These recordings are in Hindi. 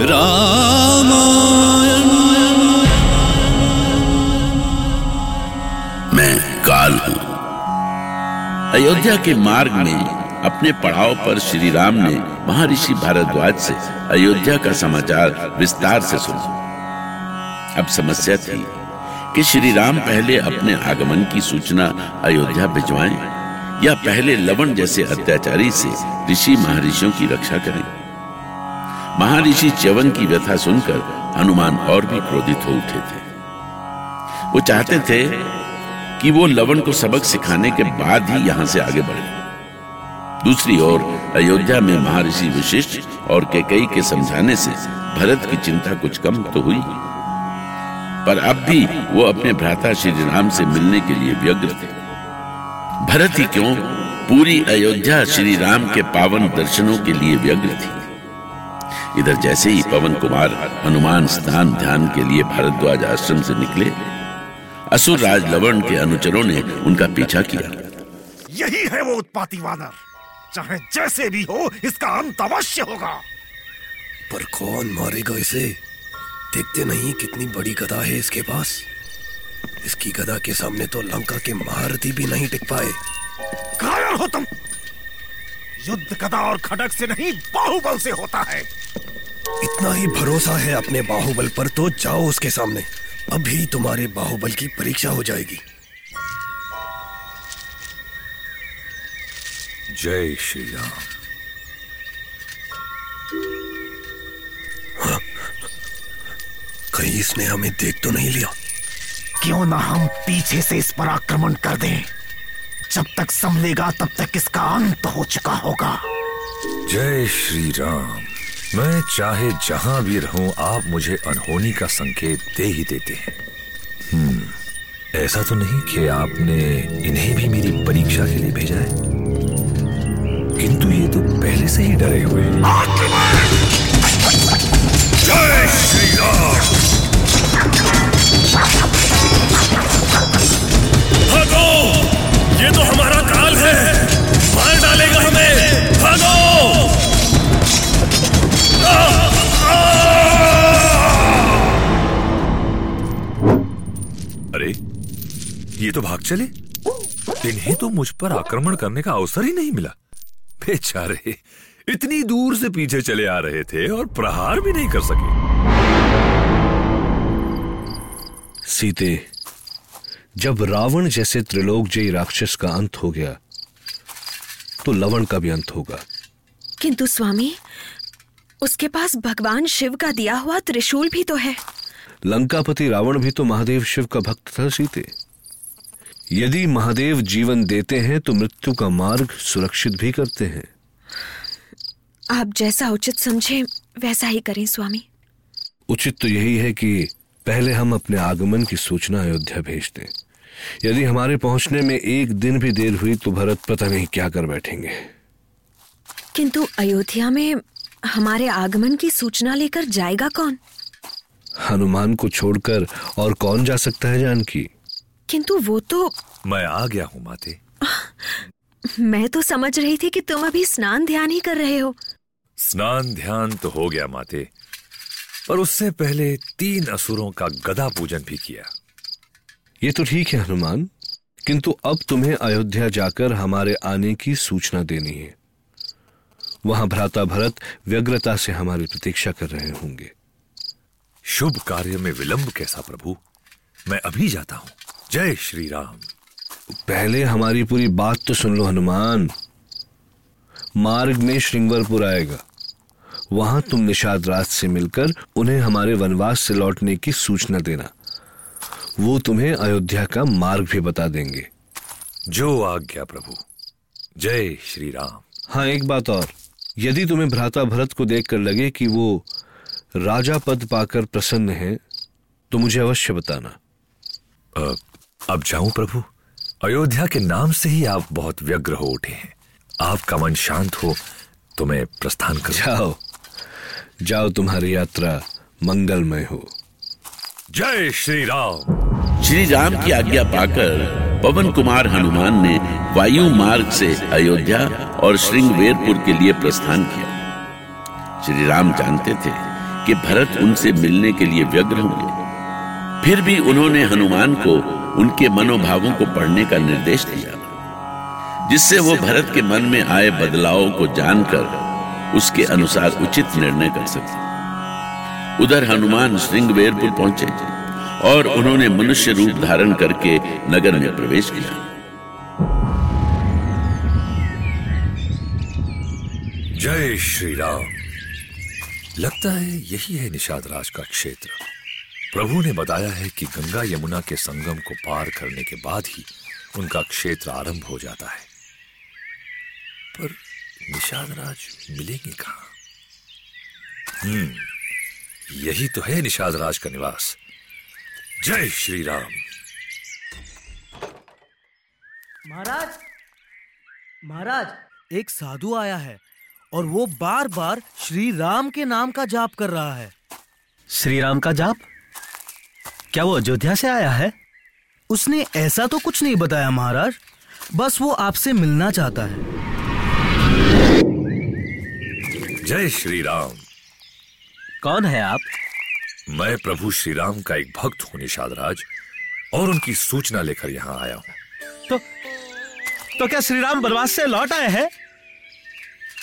रामायण। मैं काल हूँ। अयोध्या के मार्ग में अपने पड़ाव पर श्री राम ने महर्षि भारद्वाज से अयोध्या का समाचार विस्तार से सुना। अब समस्या थी कि श्री राम पहले अपने आगमन की सूचना अयोध्या भिजवाएँ या पहले लवण जैसे अत्याचारी से ऋषि महर्षियों की रक्षा करें। महर्षि च्यवन की व्यथा सुनकर हनुमान और भी क्रोधित हो उठे थे। वो चाहते थे कि वो लवण को सबक सिखाने के बाद ही यहाँ से आगे बढ़े। दूसरी ओर अयोध्या में महर्षि विशिष्ट और केकई के समझाने से भरत की चिंता कुछ कम तो हुई। पर अब भी वो अपने भ्राता श्री राम से मिलने के लिए व्यग्र थे। भरत ही क्यों पूरी अयोध्या श्री राम के पावन दर्शनों के लिए व्यग्र थी? इधर जैसे ही पवन कुमार हनुमान स्नान ध्यान के लिए भारद्वाज आश्रम से निकले असुर राज लवण के अनुचरों ने उनका पीछा किया। यही है वो उत्पाती वानर। चाहे जैसे भी हो इसका अंत अवश्य होगा। पर कौन मारेगा इसे? देखते नहीं कितनी बड़ी गदा है इसके पास। इसकी गदा के सामने तो लंका के महारथी भी नहीं टिक पाए। घायल हो तुम। युद्ध गदा और खड़क से नहीं बाहुबल से होता है। इतना ही भरोसा है अपने बाहुबल पर तो जाओ उसके सामने। अभी तुम्हारे बाहुबल की परीक्षा हो जाएगी। जय श्री राम। कहीं इसने हमें देख तो नहीं लिया? क्यों ना हम पीछे से इस पर आक्रमण कर दें? जब तक संभलेगा तब तक इसका अंत हो चुका होगा। जय श्री राम। मैं चाहे जहाँ भी रहूँ, आप मुझे अनहोनी का संकेत दे ही देते हैं। हम्म ऐसा तो नहीं कि आपने इन्हें भी मेरी परीक्षा के लिए भेजा है। किंतु ये तो पहले से ही डरे हुए हैं। जय श्री राम! ये तो हमारा काल है। ये तो भाग चले। इन्हें तो मुझ पर आक्रमण करने का अवसर ही नहीं मिला। बेचारे इतनी दूर से पीछे चले आ रहे थे और प्रहार भी नहीं कर सके। सीते जब रावण जैसे त्रिलोकजयी राक्षस का अंत हो गया तो लवण का भी अंत होगा। किंतु स्वामी उसके पास भगवान शिव का दिया हुआ त्रिशूल भी तो है। लंकापति रावण भी तो महादेव शिव का भक्त था सीते। यदि महादेव जीवन देते हैं तो मृत्यु का मार्ग सुरक्षित भी करते हैं। आप जैसा उचित समझे वैसा ही करें स्वामी। उचित तो यही है कि पहले हम अपने आगमन की सूचना अयोध्या भेज दें। यदि हमारे पहुँचने में एक दिन भी देर हुई तो भरत पता नहीं क्या कर बैठेंगे। किंतु अयोध्या में हमारे आगमन की सूचना लेकर जाएगा कौन? हनुमान को छोड़कर और कौन जा सकता है जानकी? किंतु वो तो मैं आ गया हूँ माते। मैं तो समझ रही थी कि तुम अभी स्नान ध्यान ही कर रहे हो। स्नान ध्यान तो हो गया माते। पर उससे पहले तीन असुरों का गदा पूजन भी किया। ये तो ठीक है हनुमान। किंतु अब तुम्हें अयोध्या जाकर हमारे आने की सूचना देनी है। वहाँ भ्राता भरत व्यग्रता से हमारी प्रतीक्षा कर रहे होंगे। शुभ कार्य में विलंब कैसा प्रभु? मैं अभी जाता हूँ। जय श्री राम पहले हमारी पूरी बात तो सुन लो हनुमान। मार्ग में श्रृंगवरपुर आएगा। वहाँ तुम निषाद राज से मिलकर उन्हें हमारे वनवास से लौटने की सूचना देना। वो तुम्हें अयोध्या का मार्ग भी बता देंगे। जो आज्ञा प्रभु। जय श्री राम हाँ एक बात और। यदि तुम्हें भ्राता भरत को देखकर लगे कि वो राजा पद पाकर प्रसन्न है तो मुझे अवश्य बताना। अब जाऊँ प्रभु। अयोध्या के नाम से ही आप बहुत व्यग्र हो उठे हैं। आपका मन शांत हो तो मैं प्रस्थान कर। जाओ। जाओ तुम्हारी यात्रा मंगलमय हो। जय श्री राम श्री राम की आज्ञा पाकर पवन कुमार हनुमान ने वायु मार्ग से अयोध्या और श्रृंगवेरपुर के लिए प्रस्थान किया। श्री राम जानते थे कि भरत उनसे मिलने के लिए व्यग्र होंगे। फिर भी उन्होंने हनुमान को उनके मनोभावों को पढ़ने का निर्देश दिया। जिससे वो भरत के मन में आए बदलावों को जानकर उसके अनुसार उचित निर्णय कर सके। उधर हनुमान श्रृंगवेरपुर पहुँचे और उन्होंने मनुष्य रूप धारण करके नगर में प्रवेश किया। जय श्री राम लगता है यही है निषाद राज का क्षेत्र। प्रभु ने बताया है कि गंगा यमुना के संगम को पार करने के बाद ही उनका क्षेत्र आरंभ हो जाता है। पर निषाद राज मिलेंगे कहाँ? हम्म यही तो है निषाद राज का निवास। जय श्री राम। महाराज महाराज एक साधु आया है और वो बार बार श्री राम के नाम का जाप कर रहा है। श्री राम का जाप? क्या वो अयोध्या से आया है? उसने ऐसा तो कुछ नहीं बताया महाराज। बस वो आपसे मिलना चाहता है। जय श्री राम कौन है आप? मैं प्रभु श्री राम का एक भक्त हूँ निषाद राज और उनकी सूचना लेकर यहाँ आया हूँ। तो तो क्या श्री राम वनवास से लौट आए हैं?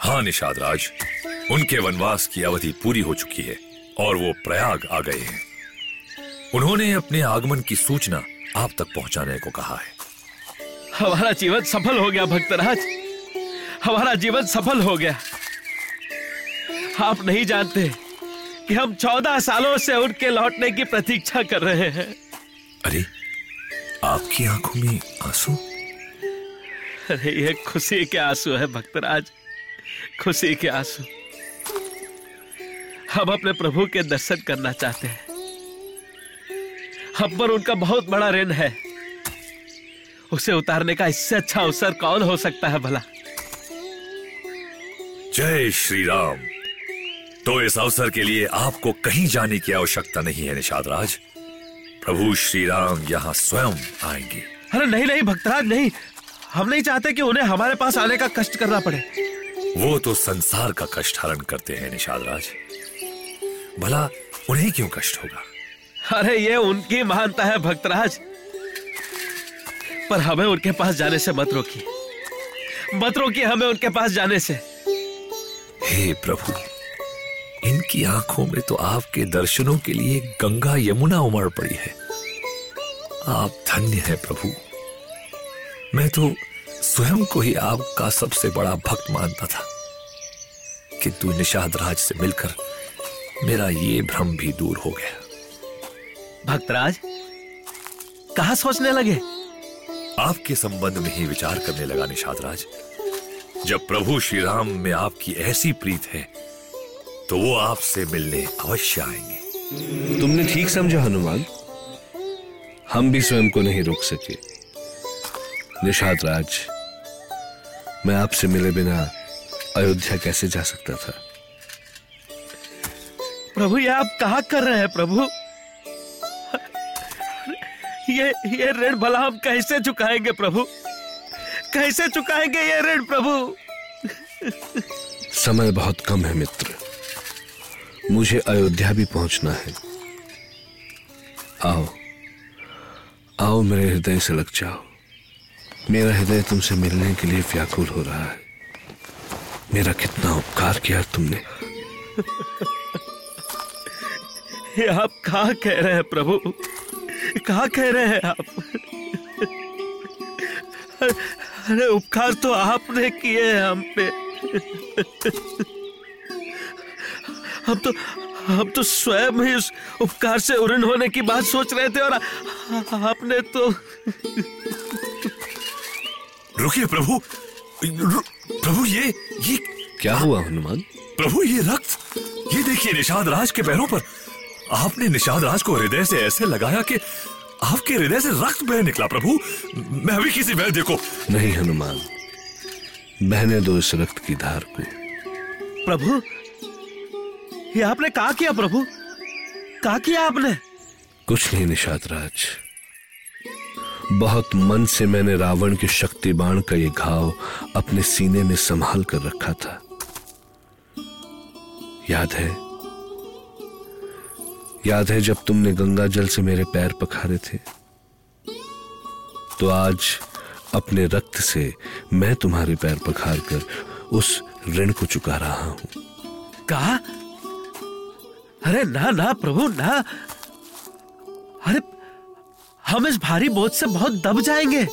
हाँ निषाद राज उनके वनवास की अवधि पूरी हो चुकी है और वो प्रयाग आ गए हैं। उन्होंने अपने आगमन की सूचना आप तक पहुँचाने को कहा है। हमारा जीवन सफल हो गया भक्तराज। हमारा जीवन सफल हो गया। आप नहीं जानते कि हम चौदह सालों से उनके लौटने की प्रतीक्षा कर रहे हैं। अरे आपकी आँखों में आँसू? अरे ये खुशी के आँसू है भक्तराज। खुशी के आँसू। हम अपने प्रभु के दर्शन करना चाहते हैं। हम पर उनका बहुत बड़ा ऋण है। उसे उतारने का इससे अच्छा अवसर कौन हो सकता है भला? जय श्री राम तो इस अवसर के लिए आपको कहीं जाने की आवश्यकता नहीं है निषाद राज। प्रभु श्री राम यहाँ स्वयं आएँगे। अरे नहीं नहीं भक्तराज नहीं। हम नहीं चाहते कि उन्हें हमारे पास आने का कष्ट करना पड़े। वो तो संसार का कष्ट हरण करते हैं निषाद राज। भला उन्हें क्यों कष्ट होगा? अरे, ये उनकी मानता है, भक्तराज। पर हमें उनके पास जाने से मत रोकिए। मत रोकिए हमें उनके पास जाने से। हे प्रभु, इनकी आँखों में तो आपके दर्शनों के लिए गंगा यमुना उमड़ पड़ी है। आप धन्य है प्रभु। मैं तो स्वयं को ही आपका सबसे बड़ा भक्त मानता था। किंतु निषाद राज से मिलकर मेरा ये भ्रम भी दूर हो गया। भक्तराज कहा सोचने लगे? आपके संबंध में ही विचार करने लगा निषाद राज जब प्रभु श्री राम में आपकी ऐसी प्रीत है तो वो आपसे मिलने अवश्य आएँगे। तुमने ठीक समझा हनुमान। हम भी स्वयं को नहीं रोक सके। निषाद राज मैं आपसे मिले बिना अयोध्या कैसे जा सकता था? प्रभु ये आप कहा कर रहे हैं प्रभु? ये ये ऋण भला हम कैसे चुकाएँगे प्रभु? कैसे चुकाएँगे ये ऋण प्रभु? समय बहुत कम है मित्र। मुझे अयोध्या भी पहुँचना है। आओ आओ मेरे हृदय से लग जाओ। मेरा हृदय तुमसे मिलने के लिए व्याकुल हो रहा है। मेरा कितना उपकार किया तुमने। ये आप कहा कह रहे हैं प्रभु? कहा कह रहे हैं आप? अरे उपकार तो आपने किए हैं हम पे। हम तो हम तो स्वयं ही उस उपकार से उऋण होने की बात सोच रहे थे और आपने तो रुकिए प्रभु। रु, प्रभु ये ये क्या हुआ हनुमान? प्रभु ये रक्त ये देखिए निषाद राज के पैरों पर। आपने निषाद राज को हृदय से ऐसे लगाया कि आपके हृदय से रक्त बह निकला प्रभु। मैं अभी किसी वैद्य को नहीं हनुमान। बहने दो इस रक्त की धार को प्रभु ये आपने कहा किया प्रभु? कहा किया आपने? कुछ नहीं निषाद राज बहुत मन से मैंने रावण के शक्ति बाण का ये घाव अपने सीने में संभाल कर रखा था। याद है याद है जब तुमने गंगा जल से मेरे पैर पखारे थे? तो आज अपने रक्त से मैं तुम्हारे पैर पखार कर उस ऋण को चुका रहा हूँ। कहा अरे ना ना, प्रभु, ना। अरे, हम इस भारी बोझ से बहुत दब जाएँगे।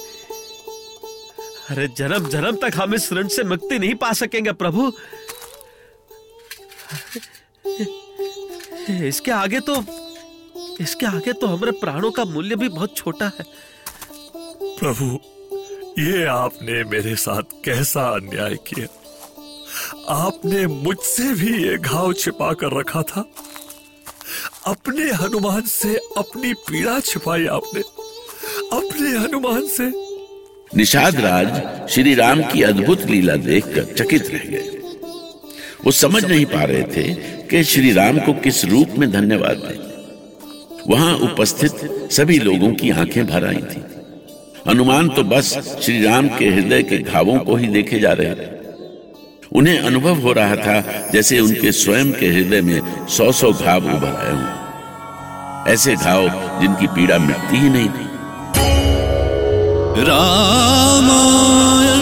अरे जन्म जन्म तक हम इस ऋण से मुक्ति नहीं पा सकेंगे, प्रभु। इसके आगे तो इसके आगे तो हमारे प्राणों का मूल्य भी बहुत छोटा है। प्रभु ये आपने मेरे साथ कैसा अन्याय किया? आपने मुझसे भी ये घाव छिपा कर रखा था। अपने हनुमान से अपनी पीड़ा छिपाई आपने। अपने हनुमान से। निषाद राज श्री राम की अद्भुत लीला देखकर चकित रह गए। वो समझ नहीं पा रहे थे कि श्री राम को किस रूप में धन्यवाद दें। वहाँ उपस्थित सभी लोगों की आँखें भर आई थी। हनुमान तो बस श्री राम के हृदय के घावों को ही देखे जा रहे थे। उन्हें अनुभव हो रहा था जैसे उनके स्वयं के हृदय में सौ सौ घाव उभर आए हों। ऐसे घाव जिनकी पीड़ा मिटती ही नहीं थी। रामायण